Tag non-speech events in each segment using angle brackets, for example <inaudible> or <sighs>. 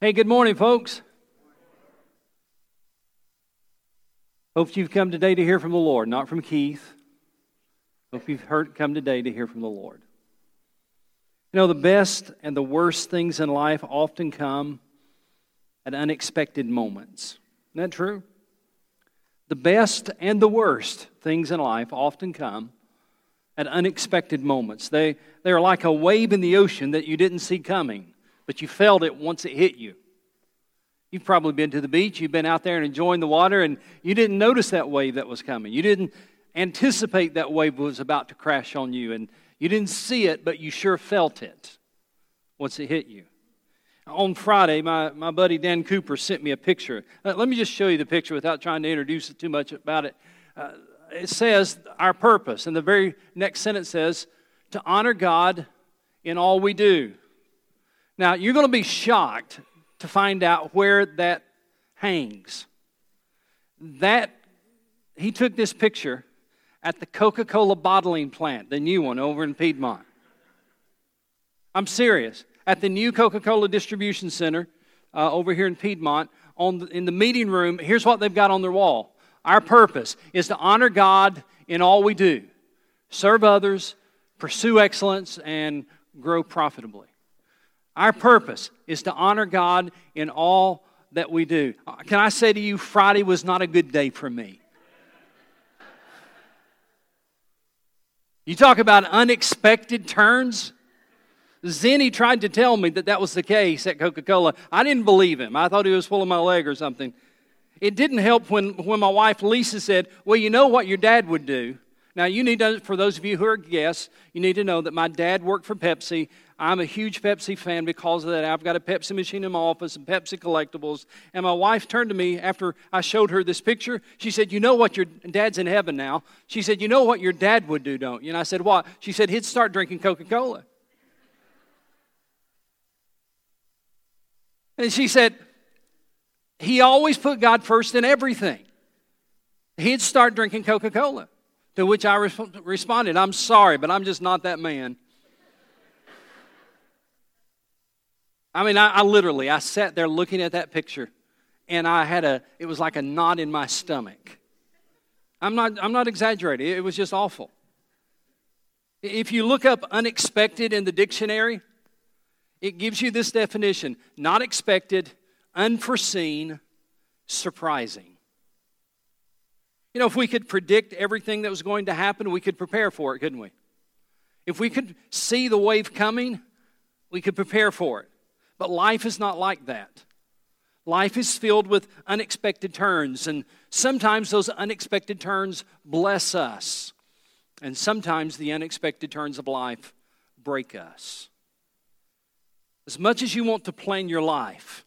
Hey, good morning, folks. Hope you've come today to hear from the Lord, not from Keith. Hope you've heard, come today to hear from the Lord. You know, the best and the worst things in life often come at unexpected moments. Isn't that true? The best and the worst things in life often come at unexpected moments. They, they are like a wave in the ocean that you didn't see coming, but you felt it once it hit you. You've probably been to the beach, you've been out there and enjoying the water, and you didn't notice that wave that was coming. You didn't anticipate that wave was about to crash on you, and you didn't see it, but you sure felt it once it hit you. On Friday, my, my buddy Dan Cooper sent me a picture. Uh, let me just show you the picture without trying to introduce too much about it. Uh, it says our purpose, and the very next sentence says, to honor God in all we do. Now, you're going to be shocked to find out where that hangs. That, he took this picture at the Coca Cola bottling plant, the new one over in Piedmont. I'm serious. At the new Coca Cola distribution center uh, over here in Piedmont, on the, in the meeting room, here's what they've got on their wall. Our purpose is to honor God in all we do, serve others, pursue excellence, and grow profitably. Our purpose is to honor God in all that we do. Uh, can I say to you, Friday was not a good day for me. You talk about unexpected turns. Zenny tried to tell me that that was the case at Coca Cola. I didn't believe him. I thought he was pulling my leg or something. It didn't help when, when my wife Lisa said, Well, you know what your dad would do. Now, you need to, for those of you who are guests, you need to know that my dad worked for Pepsi. I'm a huge Pepsi fan because of that. I've got a Pepsi machine in my office and Pepsi collectibles. And my wife turned to me after I showed her this picture. She said, You know what? Your dad's in heaven now. She said, You know what your dad would do, don't you? And I said, What? She said, He'd start drinking Coca Cola. And she said, He always put God first in everything. He'd start drinking Coca Cola. To which I responded, I'm sorry, but I'm just not that man. I mean, I, I, literally, I sat there looking at that picture, and I had a, it was like a knot in my stomach. I'm not, I'm not exaggerating. It was just awful. If you look up unexpected in the dictionary, it gives you this definition not expected, unforeseen, surprising. You know, if we could predict everything that was going to happen, we could prepare for it, couldn't we? If we could see the wave coming, we could prepare for it. But life is not like that. Life is filled with unexpected turns, and sometimes those unexpected turns bless us, and sometimes the unexpected turns of life break us. As much as you want to plan your life,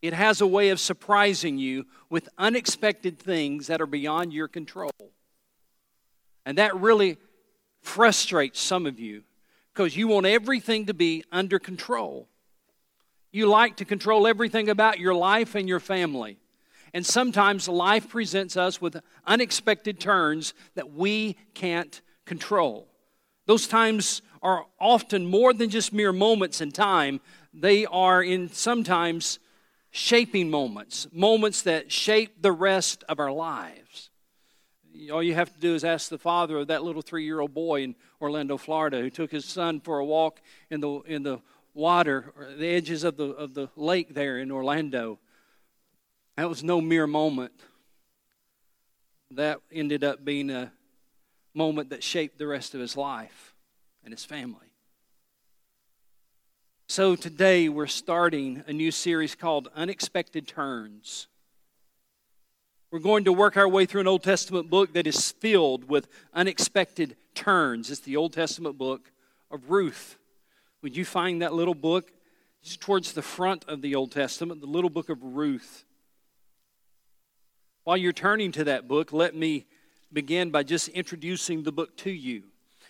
it has a way of surprising you with unexpected things that are beyond your control. And that really frustrates some of you because you want everything to be under control. You like to control everything about your life and your family. And sometimes life presents us with unexpected turns that we can't control. Those times are often more than just mere moments in time, they are in sometimes shaping moments, moments that shape the rest of our lives. All you have to do is ask the father of that little three year old boy in Orlando, Florida, who took his son for a walk in the, in the water, or the edges of the, of the lake there in Orlando. That was no mere moment. That ended up being a moment that shaped the rest of his life and his family. So today we're starting a new series called Unexpected Turns. We're going to work our way through an Old Testament book that is filled with unexpected turns. It's the Old Testament book of Ruth. Would you find that little book? It's towards the front of the Old Testament, the little book of Ruth. While you're turning to that book, let me begin by just introducing the book to you.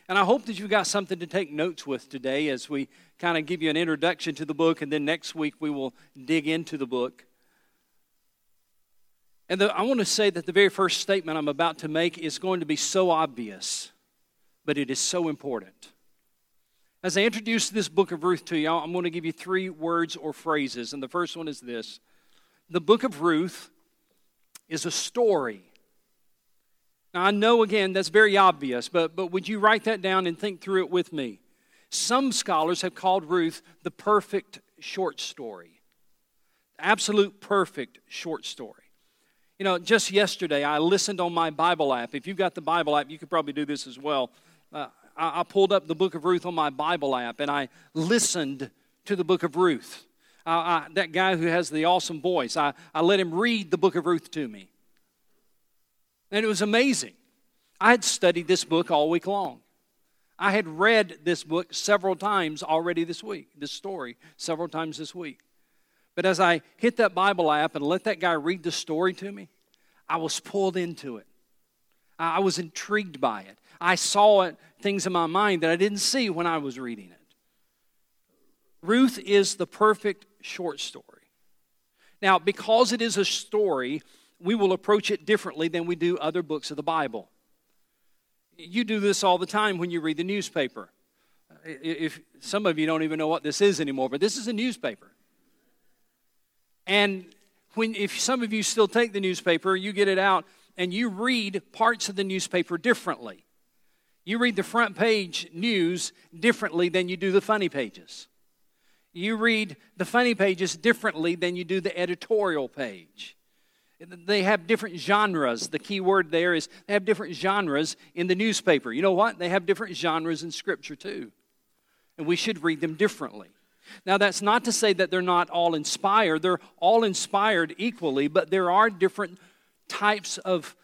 And I hope that you've got something to take notes with today as we kind of give you an introduction to the book, and then next week we will dig into the book. And the, I want to say that the very first statement I'm about to make is going to be so obvious, but it is so important. As I introduce this book of Ruth to you, I'm going to give you three words or phrases. And the first one is this The book of Ruth is a story. Now, I know again that's very obvious, but, but would you write that down and think through it with me? Some scholars have called Ruth the perfect short story, absolute perfect short story. You know, just yesterday I listened on my Bible app. If you've got the Bible app, you could probably do this as well. Uh, I, I pulled up the book of Ruth on my Bible app and I listened to the book of Ruth. Uh, I, that guy who has the awesome voice, I, I let him read the book of Ruth to me. And it was amazing. I had studied this book all week long. I had read this book several times already this week, this story several times this week. But as I hit that Bible app and let that guy read the story to me, I was pulled into it. I was intrigued by it. I saw it, things in my mind that I didn't see when I was reading it. Ruth is the perfect short story. Now, because it is a story, we will approach it differently than we do other books of the Bible. You do this all the time when you read the newspaper. If some of you don't even know what this is anymore, but this is a newspaper. And when if some of you still take the newspaper, you get it out and you read parts of the newspaper differently. You read the front page news differently than you do the funny pages. You read the funny pages differently than you do the editorial page. They have different genres. The key word there is they have different genres in the newspaper. You know what? They have different genres in Scripture too. And we should read them differently. Now, that's not to say that they're not all inspired. They're all inspired equally, but there are different types of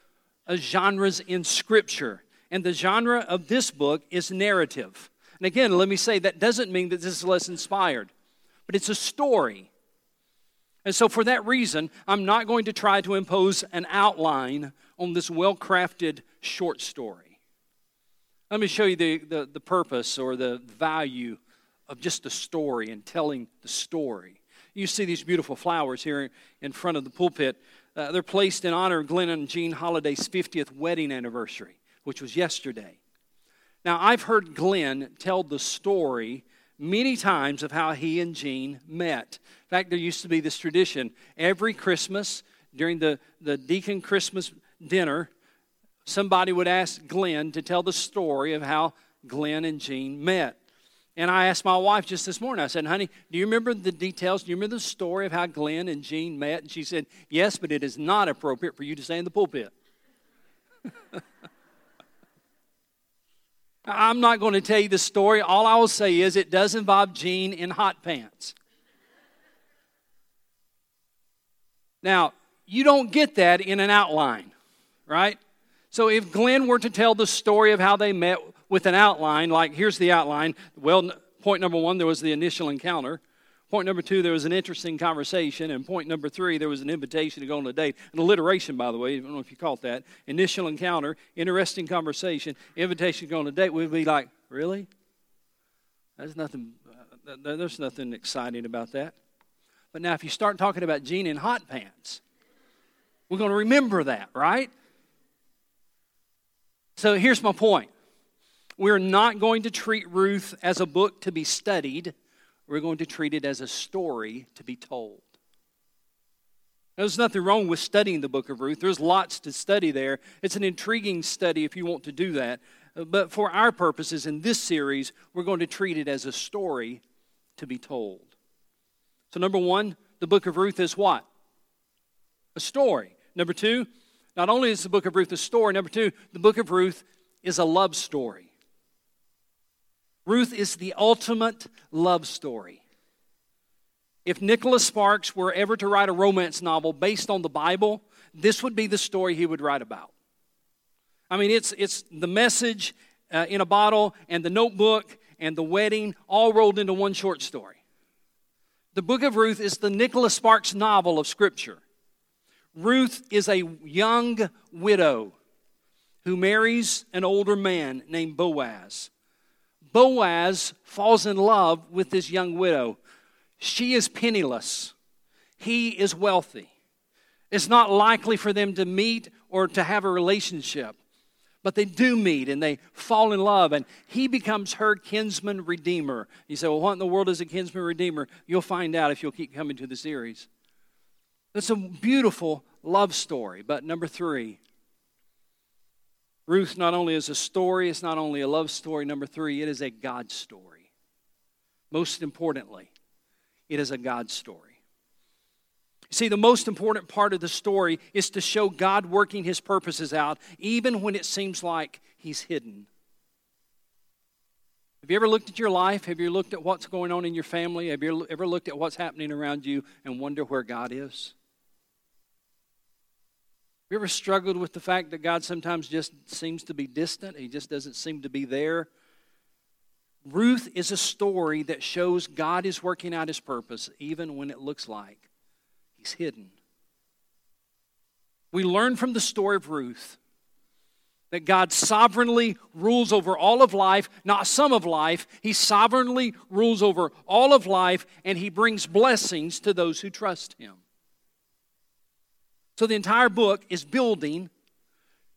uh, genres in Scripture. And the genre of this book is narrative. And again, let me say that doesn't mean that this is less inspired, but it's a story. And so, for that reason, I'm not going to try to impose an outline on this well crafted short story. Let me show you the, the, the, purpose or the value of just the story and telling the story. You see these beautiful flowers here in front of the pulpit. Uh, they're placed in honor of Glenn and Jean Holliday's 50th wedding anniversary, which was yesterday. Now, I've heard Glenn tell the story many times of how he and Jean met. In fact, there used to be this tradition every Christmas during the, the deacon Christmas dinner, somebody would ask Glenn to tell the story of how Glenn and Jean met. And I asked my wife just this morning, I said, honey, do you remember the details? Do you remember the story of how Glenn and Jean met? And she said, yes, but it is not appropriate for you to say in the pulpit. <laughs> I'm not going to tell you the story. All I will say is it does involve Jean in hot pants. Now, you don't get that in an outline, right? So if Glenn were to tell the story of how they met with an outline, like here's the outline. Well, point number one, there was the initial encounter. Point number two, there was an interesting conversation. And point number three, there was an invitation to go on a date. An alliteration, by the way. I don't know if you caught that. Initial encounter, interesting conversation, invitation to go on a date. We'd be like, really? There's nothing, uh, there's nothing exciting about that. But now, if you start talking about Jean in hot pants, we're going to remember that, right? So here's my point. We're not going to treat Ruth as a book to be studied we're going to treat it as a story to be told. there's nothing wrong with studying the book of Ruth. There's lots to study there. It's an intriguing study if you want to do that. But for our purposes in this series, we're going to treat it as a story to be told. So, number one, the book of Ruth is what? A story. Number two, not only is the book of Ruth a story, number two, the book of Ruth is a love story. Ruth is the ultimate love story. If Nicholas Sparks were ever to write a romance novel based on the Bible, this would be the story he would write about. I mean, it's, it's the message uh, in a bottle and the notebook and the wedding all rolled into one short story. The book of Ruth is the Nicholas Sparks novel of Scripture. Ruth is a young widow who marries an older man named Boaz. Boaz falls in love with this young widow. She is penniless, he is wealthy. It's not likely for them to meet or to have a relationship. But they do meet and they fall in love, and he becomes her kinsman redeemer. You say, Well, what in the world is a kinsman redeemer? You'll find out if you'll keep coming to the series. It's a beautiful love story. But number three, Ruth not only is a story, it's not only a love story. Number three, it is a God story. Most importantly, it is a God story. See, the most important part of the story is to show God working his purposes out, even when it seems like he's hidden. Have you ever looked at your life? Have you looked at what's going on in your family? Have you ever looked at what's happening around you and wonder where God is? You ever struggled with the fact that God sometimes just seems to be distant? He just doesn't seem to be there. Ruth is a story that shows God is working out his purpose, even when it looks like He's hidden. We learn from the story of Ruth that God sovereignly rules over all of life, not some of life. He sovereignly rules over all of life, and He brings blessings to those who trust Him. So the entire book is building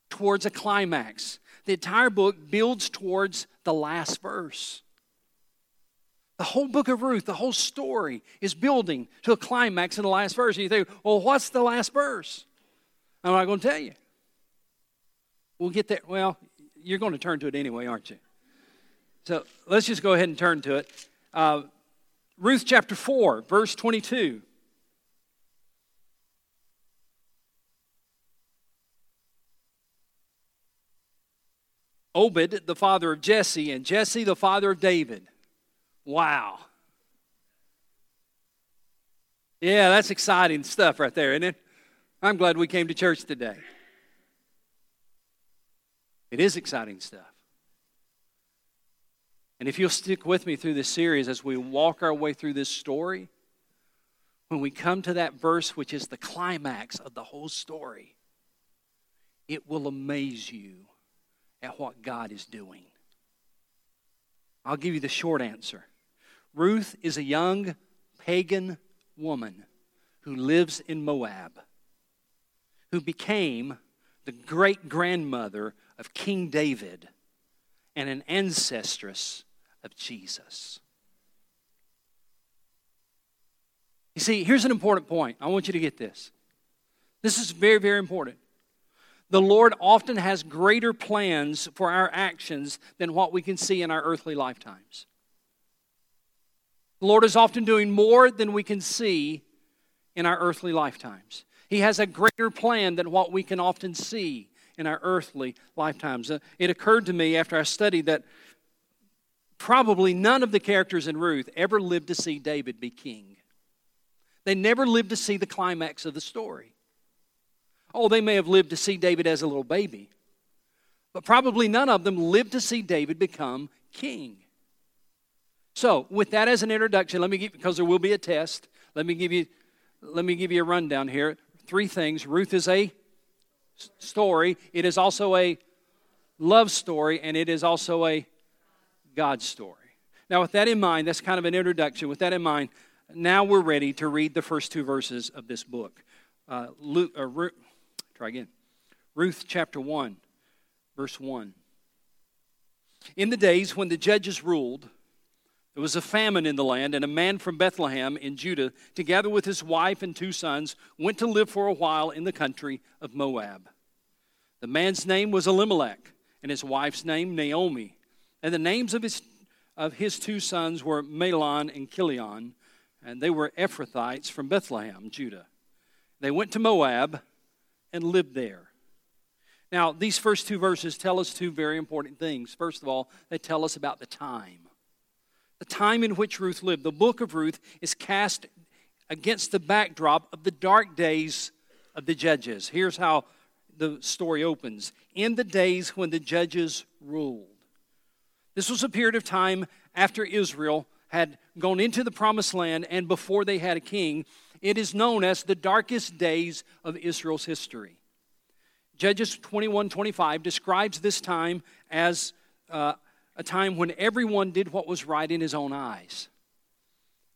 towards a climax. The entire book builds towards the last verse. The whole book of Ruth, the whole story is building to a climax in the last verse. And you think, well, what's the last verse? I'm not going to tell you. We'll get there. Well, you're going to turn to it anyway, aren't you? So let's just go ahead and turn to it. Uh, Ruth chapter 4, verse 22. Obed, the father of Jesse, and Jesse, the father of David. Wow. Yeah, that's exciting stuff right there, isn't it? I'm glad we came to church today. It is exciting stuff. And if you'll stick with me through this series as we walk our way through this story, when we come to that verse, which is the climax of the whole story, it will amaze you at what God is doing. I'll give you the short answer. Ruth is a young pagan woman who lives in Moab, who became the great grandmother of King David and an ancestress of Jesus. You see, here's an important point. I want you to get this. This is very, very important. The Lord often has greater plans for our actions than what we can see in our earthly lifetimes. The Lord is often doing more than we can see in our earthly lifetimes. He has a greater plan than what we can often see in our earthly lifetimes. Uh, it occurred to me after I studied that probably none of the characters in Ruth ever lived to see David be king. They never lived to see the climax of the story. Oh, they may have lived to see David as a little baby, but probably none of them lived to see David become king. So, with that as an introduction, let me give because there will be a test. Let me give you let me give you a rundown here. Three things. Ruth is a story. It is also a love story, and it is also a God story. Now, with that in mind, that's kind of an introduction. With that in mind, now we're ready to read the first two verses of this book. Uh, Luke, uh, try again. Ruth chapter 1, verse 1. In the days when the judges ruled, there was a famine in the land, and a man from Bethlehem in Judah, together with his wife and two sons, went to live for a while in the country of Moab. The man's name was Elimelech, and his wife's name Naomi. And the names of his, of his two sons were Mahlon and Chilion, and they were Ephrathites from Bethlehem, Judah. They went to Moab and lived there. Now, these first two verses tell us two very important things. First of all, they tell us about the time the time in which Ruth lived. The book of Ruth is cast against the backdrop of the dark days of the judges. Here's how the story opens In the days when the judges ruled. This was a period of time after Israel had gone into the promised land and before they had a king. It is known as the darkest days of Israel's history. Judges 21 25 describes this time as uh, a time when everyone did what was right in his own eyes.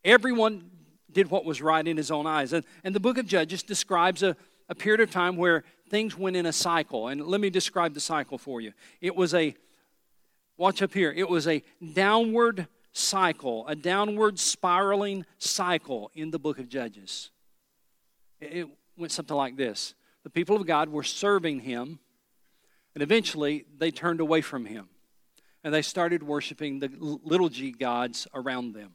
Everyone did what was right in his own eyes. And, and the book of Judges describes a, a period of time where things went in a cycle. And let me describe the cycle for you. It was a, watch up here, it was a downward cycle, a downward spiraling cycle in the book of Judges. It went something like this The people of God were serving him, and eventually they turned away from him. And they started worshiping the little g gods around them.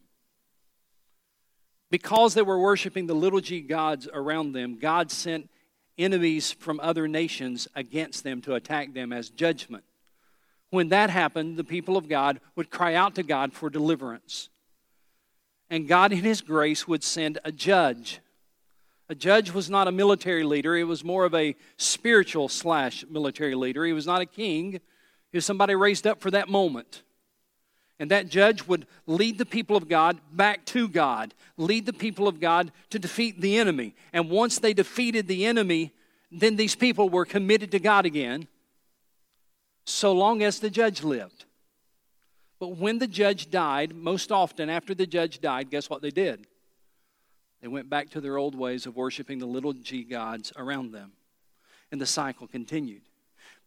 Because they were worshiping the little g gods around them, God sent enemies from other nations against them to attack them as judgment. When that happened, the people of God would cry out to God for deliverance. And God, in His grace, would send a judge. A judge was not a military leader, it was more of a spiritual slash military leader. He was not a king, he was somebody raised up for that moment. And that judge would lead the people of God back to God, lead the people of God to defeat the enemy. And once they defeated the enemy, then these people were committed to God again, so long as the judge lived. But when the judge died, most often after the judge died, guess what they did? They went back to their old ways of worshiping the little g gods around them. And the cycle continued.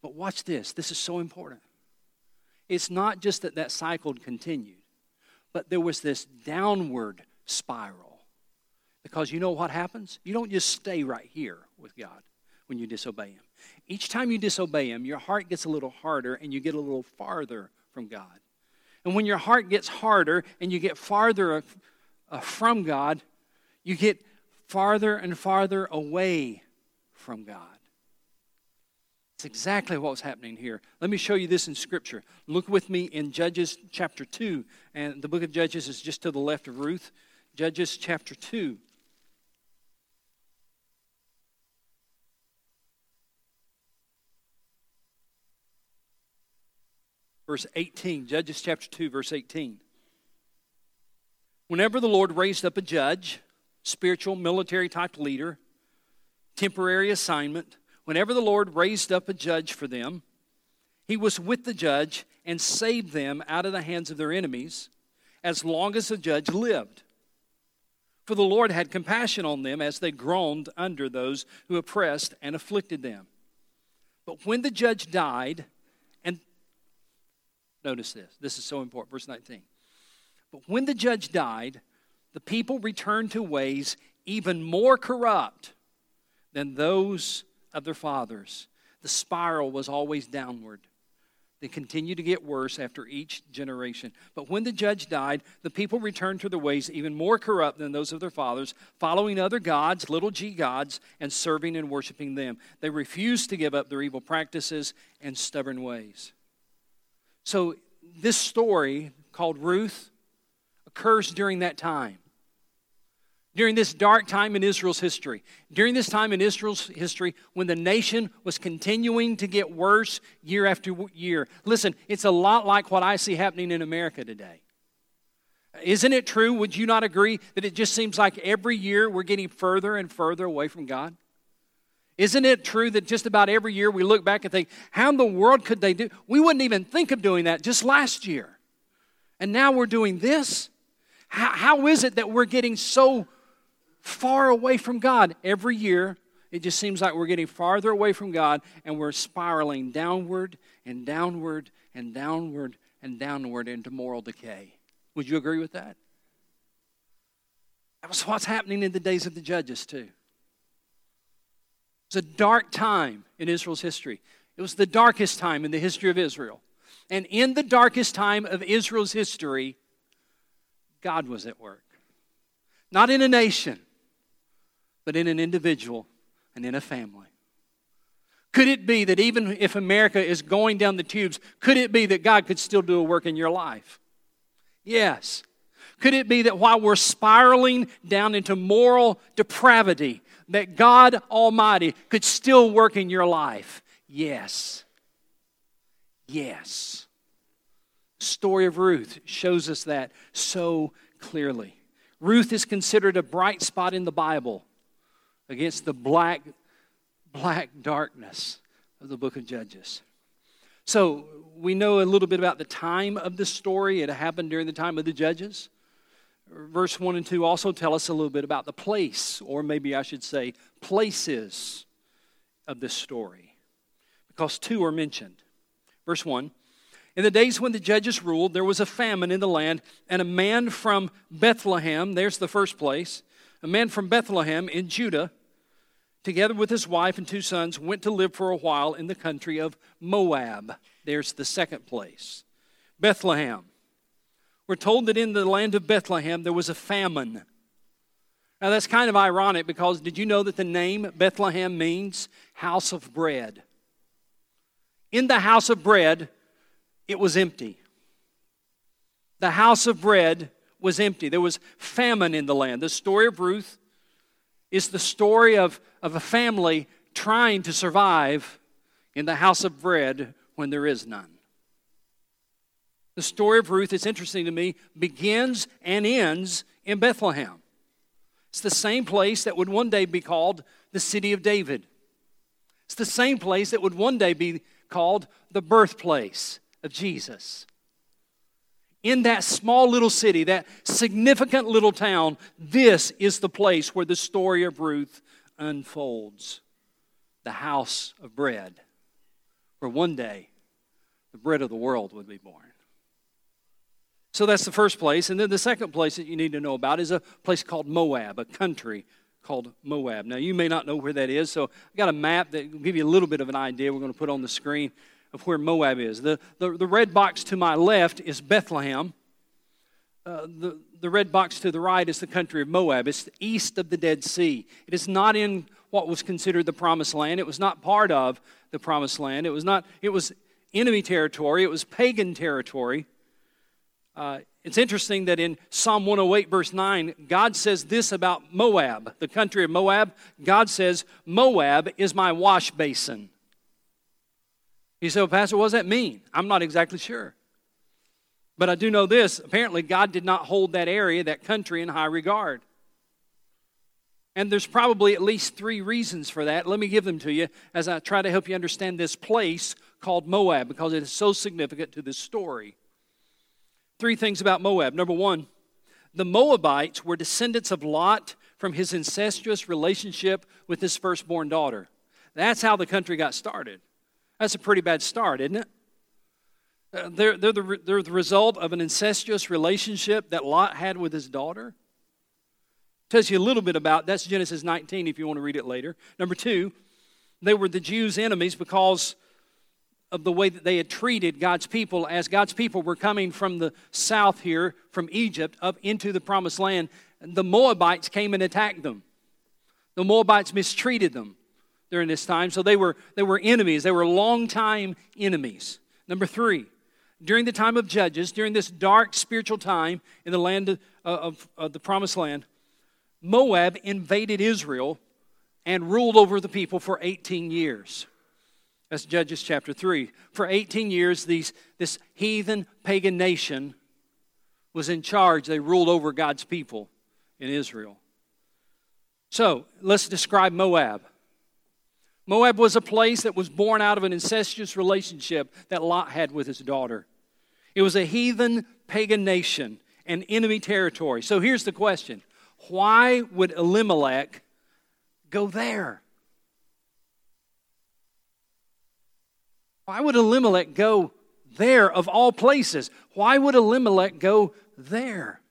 But watch this, this is so important. It's not just that that cycle continued, but there was this downward spiral. Because you know what happens? You don't just stay right here with God when you disobey Him. Each time you disobey Him, your heart gets a little harder and you get a little farther from God. And when your heart gets harder and you get farther uh, from God, you get farther and farther away from God. It's exactly what was happening here. Let me show you this in Scripture. Look with me in Judges chapter 2. And the book of Judges is just to the left of Ruth. Judges chapter 2. Verse 18. Judges chapter 2, verse 18. Whenever the Lord raised up a judge, spiritual military type leader, temporary assignment, whenever the Lord raised up a judge for them, he was with the judge and saved them out of the hands of their enemies as long as the judge lived. For the Lord had compassion on them as they groaned under those who oppressed and afflicted them. But when the judge died, notice this, this is so important, verse 19. But when the judge died, the people returned to ways even more corrupt than those of their fathers. The spiral was always downward. They continued to get worse after each generation. But when the judge died, the people returned to their ways even more corrupt than those of their fathers, following other gods, little g gods, and serving and worshiping them. They refused to give up their evil practices and stubborn ways. So, this story called Ruth occurs during that time during this dark time in Israel's history, during this time in Israel's history when the nation was continuing to get worse year after year. Listen, it's a lot like what I see happening in America today. Isn't it true? Would you not agree that it just seems like every year we're getting further and further away from God? Isn't it true that just about every year we look back and think, how in the world could they do? We wouldn't even think of doing that just last year. And now we're doing this? how, how is it that we're getting so far away from God. Every year, it just seems like we're getting farther away from God and we're spiraling downward and downward and downward and downward into moral decay. Would you agree with that? That was what's happening in the days of the judges, too. It was a dark time in Israel's history. It was the darkest time in the history of Israel. And in the darkest time of Israel's history, God was at work. Not in a nation, but in an individual and in a family. Could it be that even if America is going down the tubes, could it be that God could still do a work in your life? Yes. Could it be that while we're spiraling down into moral depravity, that God Almighty could still work in your life? Yes. Yes. Story of Ruth shows us that so clearly. Ruth is considered a bright spot in the Bible against the black, black darkness of the book of Judges. So we know a little bit about the time of the story. It happened during the time of the Judges. Verse 1 and 2 also tell us a little bit about the place, or maybe I should say places of this story because two are mentioned. Verse 1 In the days when the judges ruled, there was a famine in the land, and a man from Bethlehem, there's the first place, a man from Bethlehem in Judah, together with his wife and two sons, went to live for a while in the country of Moab. There's the second place. Bethlehem. We're told that in the land of Bethlehem there was a famine. Now that's kind of ironic because did you know that the name Bethlehem means house of bread? In the house of bread, it was empty. The house of bread was empty. There was famine in the land. The story of Ruth is the story of, of a family trying to survive in the house of bread when there is none. The story of Ruth, it's interesting to me, begins and ends in Bethlehem. It's the same place that would one day be called the city of David. It's the same place that would one day be called the birthplace of Jesus. In that small little city, that significant little town, this is the place where the story of Ruth unfolds the house of bread, where one day the bread of the world would be born. So that's the first place. And then the second place that you need to know about is a place called Moab, a country called Moab. Now, you may not know where that is, so I got a map that will give you a little bit of an idea. We're going to put on the screen of where Moab is. The, the, the red box to my left is Bethlehem. Uh, the, the red box to the right is the country of Moab. It's east of the Dead Sea. It is not in what was considered the promised land. It was not part of the promised land. It was not, it was enemy territory. It was pagan territory. Uh, it's interesting that in Psalm 108, verse 9, God says this about Moab, the country of Moab. God says, Moab is my wash basin. You say, well, Pastor, what does that mean? I'm not exactly sure. But I do know this apparently, God did not hold that area, that country, in high regard. And there's probably at least three reasons for that. Let me give them to you as I try to help you understand this place called Moab because it is so significant to this story. Three things about Moab. Number one, the Moabites were descendants of Lot from his incestuous relationship with his firstborn daughter. That's how the country got started. That's a pretty bad start, isn't it? Uh, they're, they're, the, they're the result of an incestuous relationship that Lot had with his daughter. Tells you a little bit about that's Genesis 19 if you want to read it later. Number two, they were the Jews' enemies because of the way that they had treated God's people as God's people were coming from the south here, from Egypt, up into the promised land. The Moabites came and attacked them. The Moabites mistreated them during this time. So they were, they were enemies. They were longtime enemies. Number three, during the time of Judges, during this dark spiritual time in the land of, uh, of, of the promised land, Moab invaded Israel and ruled over the people for 18 years. That's Judges chapter 3. For 18 years, these, this heathen pagan nation was in charge. They ruled over God's people in Israel. So let's describe Moab. Moab was a place that was born out of an incestuous relationship that Lot had with his daughter. It was a heathen pagan nation and enemy territory. So here's the question why would Elimelech go there? Why would Elimelech go there of all places? Why would Elimelech go there?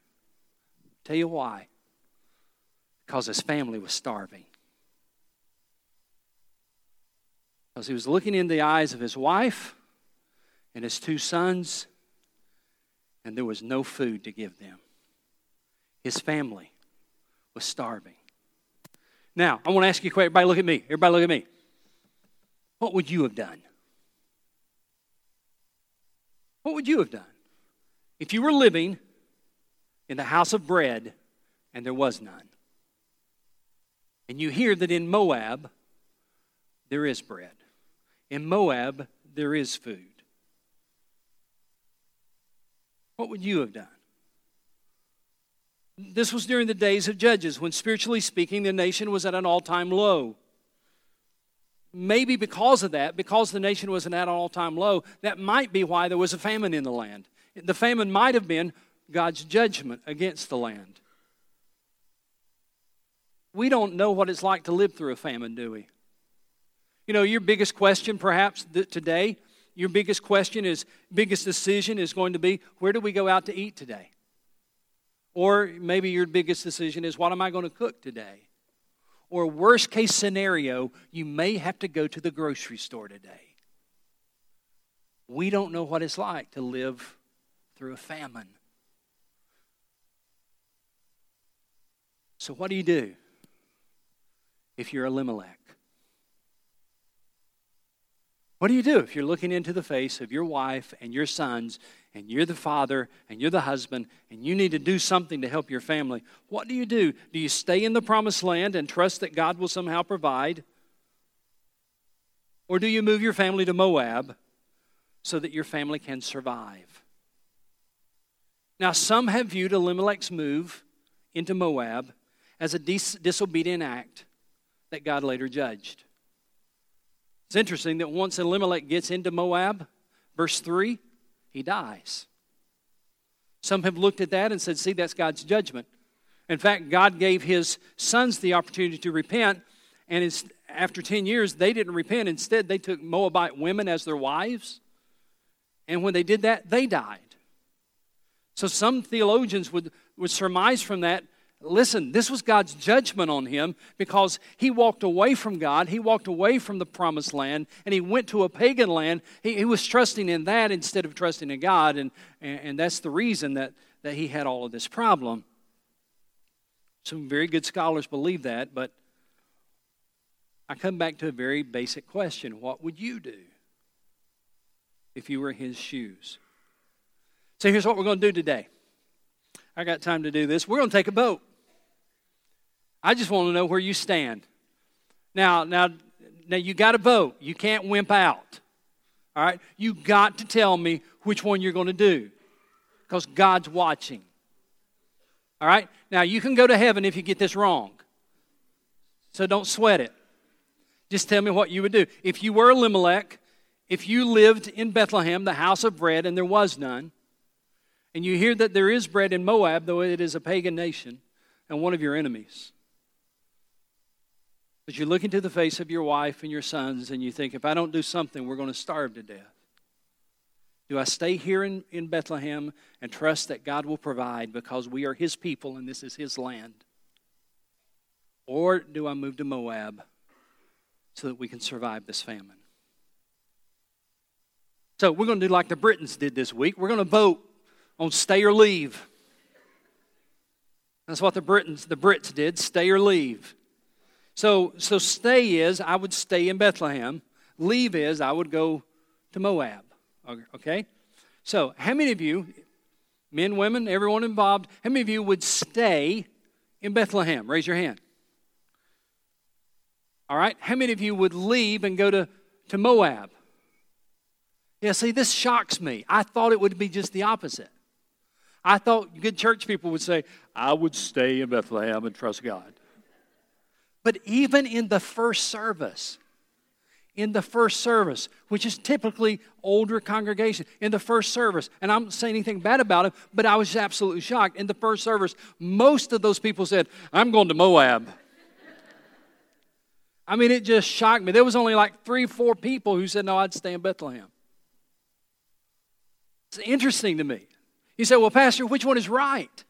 Tell you why. Because his family was starving. Because he was looking in the eyes of his wife and his two sons, and there was no food to give them. His family was starving. Now, I want to ask you a question. Everybody, look at me. Everybody, look at me. What would you have done? What would you have done if you were living in the house of bread and there was none? And you hear that in Moab, there is bread. In Moab, there is food. What would you have done? This was during the days of Judges, when spiritually speaking, the nation was at an all time low. Maybe because of that, because the nation was at an all time low, that might be why there was a famine in the land. The famine might have been God's judgment against the land. We don't know what it's like to live through a famine, do we? You know, your biggest question perhaps today, your biggest question is, biggest decision is going to be, where do we go out to eat today? Or maybe your biggest decision is, what am I going to cook today? Or worst case scenario, you may have to go to the grocery store today. We don't know what it's like to live through a famine. So, what do you do if you're Elimelech? What do you do if you're looking into the face of your wife and your sons, and you're the father and you're the husband, and you need to do something to help your family? What do you do? Do you stay in the promised land and trust that God will somehow provide? Or do you move your family to Moab so that your family can survive? Now, some have viewed Elimelech's move into Moab as a dis- disobedient act that God later judged. It's interesting that once Elimelech gets into Moab, verse 3, he dies. Some have looked at that and said, see, that's God's judgment. In fact, God gave his sons the opportunity to repent, and after 10 years, they didn't repent. Instead, they took Moabite women as their wives. And when they did that, they died. So some theologians would, would surmise from that Listen, this was God's judgment on him because he walked away from God. He walked away from the promised land and he went to a pagan land. He, he was trusting in that instead of trusting in God. And, and, and that's the reason that, that he had all of this problem. Some very good scholars believe that, but I come back to a very basic question What would you do if you were in his shoes? So here's what we're going to do today. I got time to do this. We're going to take a boat. I just want to know where you stand. Now, now, now you got to vote. You can't wimp out. All right? You got to tell me which one you're going to do because God's watching. All right? Now, you can go to heaven if you get this wrong. So don't sweat it. Just tell me what you would do. If you were Elimelech, if you lived in Bethlehem, the house of bread, and there was none, and you hear that there is bread in Moab, though it is a pagan nation and one of your enemies, but you look into the face of your wife and your sons and you think, if I don't do something, we're going to starve to death. Do I stay here in, in Bethlehem and trust that God will provide because we are His people and this is His land? Or do I move to Moab so that we can survive this famine? So we're going to do like the Britons did this week. We're going to vote on stay or leave. That's what the Britons, the Brits did, stay or leave. So, so stay is I would stay in Bethlehem. Leave is I would go to Moab. Okay? So, how many of you, men, women, everyone involved, how many of you would stay in Bethlehem? Raise your hand. All right? How many of you would leave and go to, to Moab? Yeah, see, this shocks me. I thought it would be just the opposite. I thought good church people would say, I would stay in Bethlehem and trust God. But even in the first service, in the first service, which is typically older congregation, in the first service, and I'm not saying anything bad about it, but I was absolutely shocked. In the first service, most of those people said, I'm going to Moab. I mean, it just shocked me. There was only like three, four people who said, No, I'd stay in Bethlehem. It's interesting to me. You say, Well, Pastor, which one is right?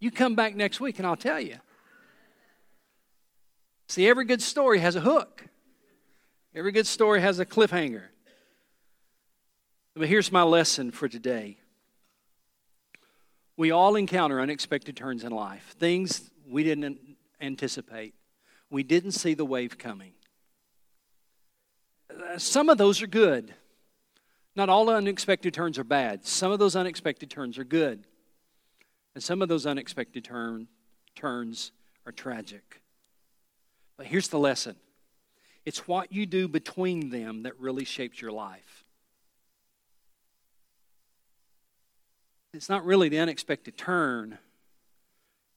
You come back next week and I'll tell you. See, every good story has a hook, every good story has a cliffhanger. But here's my lesson for today. We all encounter unexpected turns in life, things we didn't anticipate. We didn't see the wave coming. Uh, some of those are good. Not all unexpected turns are bad. Some of those unexpected turns are good. And some of those unexpected turn, turns are tragic. But here's the lesson it's what you do between them that really shapes your life. It's not really the unexpected turn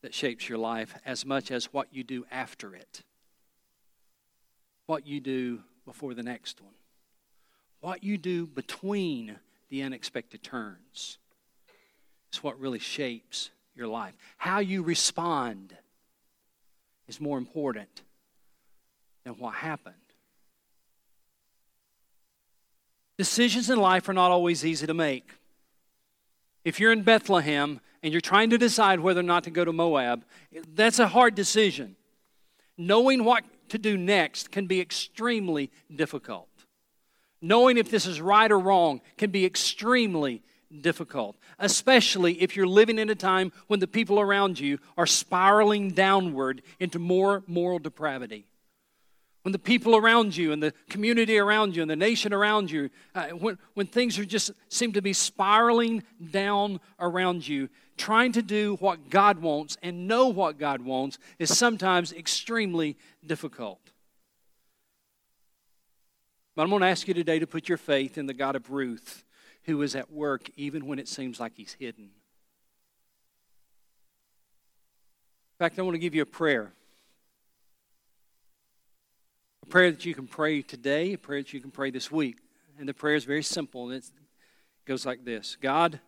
that shapes your life as much as what you do after it, what you do before the next one, what you do between the unexpected turns. Is what really shapes your life. How you respond is more important than what happened. Decisions in life are not always easy to make. If you're in Bethlehem and you're trying to decide whether or not to go to Moab, that's a hard decision. Knowing what to do next can be extremely difficult. Knowing if this is right or wrong can be extremely difficult, especially if you're living in a time when the people around you are spiraling downward into more moral depravity. When the people around you and the community around you and the nation around you, uh, when, when things are just seem to be spiraling down around you, trying to do what God wants and know what God wants is sometimes extremely difficult. But I'm going to ask you today to put your faith in the God of Ruth, who is at work even when it seems like he's hidden. In fact, I want to give you a prayer. A prayer that you can pray today, a prayer that you can pray this week. And the prayer is very simple, and it goes like this God,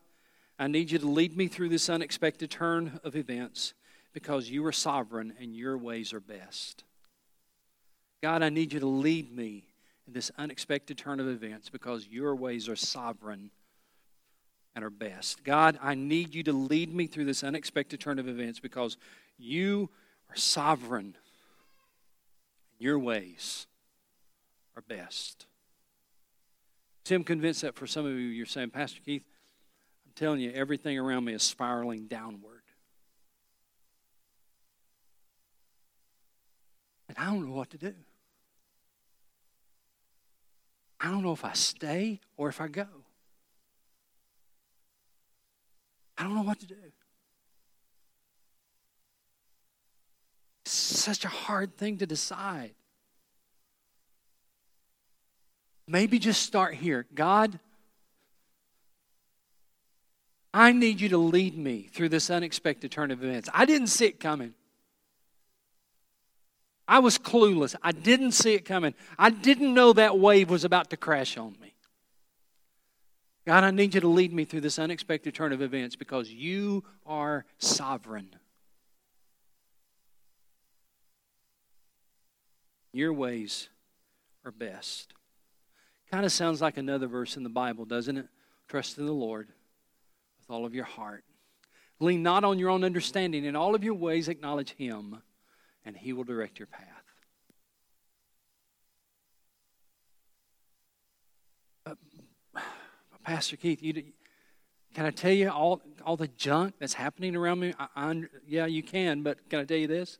I need you to lead me through this unexpected turn of events because you are sovereign and your ways are best. God, I need you to lead me in this unexpected turn of events because your ways are sovereign and are best. God, I need you to lead me through this unexpected turn of events because you are sovereign. Your ways are best. See, I'm convinced that for some of you, you're saying, Pastor Keith, I'm telling you, everything around me is spiraling downward. And I don't know what to do. I don't know if I stay or if I go. I don't know what to do. Such a hard thing to decide. Maybe just start here. God, I need you to lead me through this unexpected turn of events. I didn't see it coming. I was clueless. I didn't see it coming. I didn't know that wave was about to crash on me. God, I need you to lead me through this unexpected turn of events because you are sovereign. Your ways are best. Kind of sounds like another verse in the Bible, doesn't it? Trust in the Lord with all of your heart. Lean not on your own understanding. In all of your ways, acknowledge Him and He will direct your path. Uh, <sighs> Pastor Keith, you, can I tell you all, all the junk that's happening around me? I, I, yeah, you can, but can I tell you this?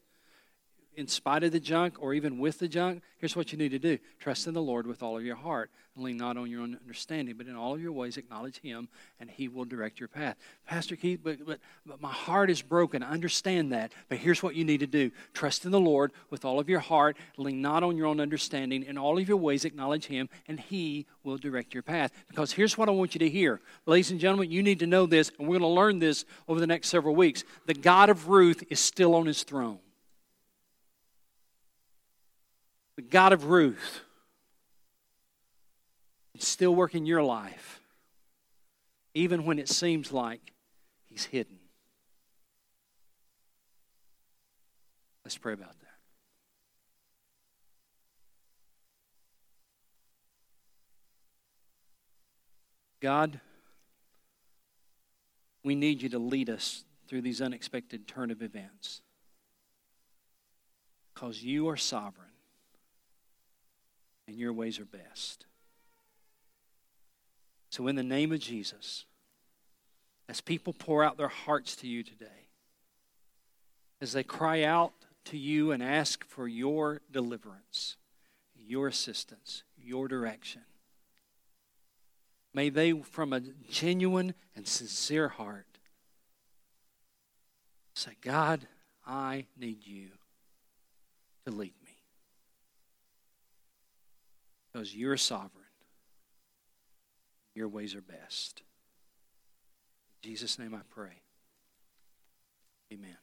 In spite of the junk or even with the junk, here's what you need to do trust in the Lord with all of your heart and lean not on your own understanding, but in all of your ways acknowledge Him and He will direct your path. Pastor Keith, but, but, but my heart is broken. I understand that. But here's what you need to do trust in the Lord with all of your heart, lean not on your own understanding, in all of your ways acknowledge Him and He will direct your path. Because here's what I want you to hear. Ladies and gentlemen, you need to know this, and we're going to learn this over the next several weeks. The God of Ruth is still on His throne the God of Ruth is still working your life, even when it seems like He's hidden. Let's pray about that. God, we need you to lead us through these unexpected turn of events because you are sovereign and your ways are best. So, in the name of Jesus, as people pour out their hearts to you today, as they cry out to you and ask for your deliverance, your assistance, your direction, may they, from a genuine and sincere heart, say, God, I need you to lead me because you're sovereign. Your ways are best. In Jesus' name I pray. Amen.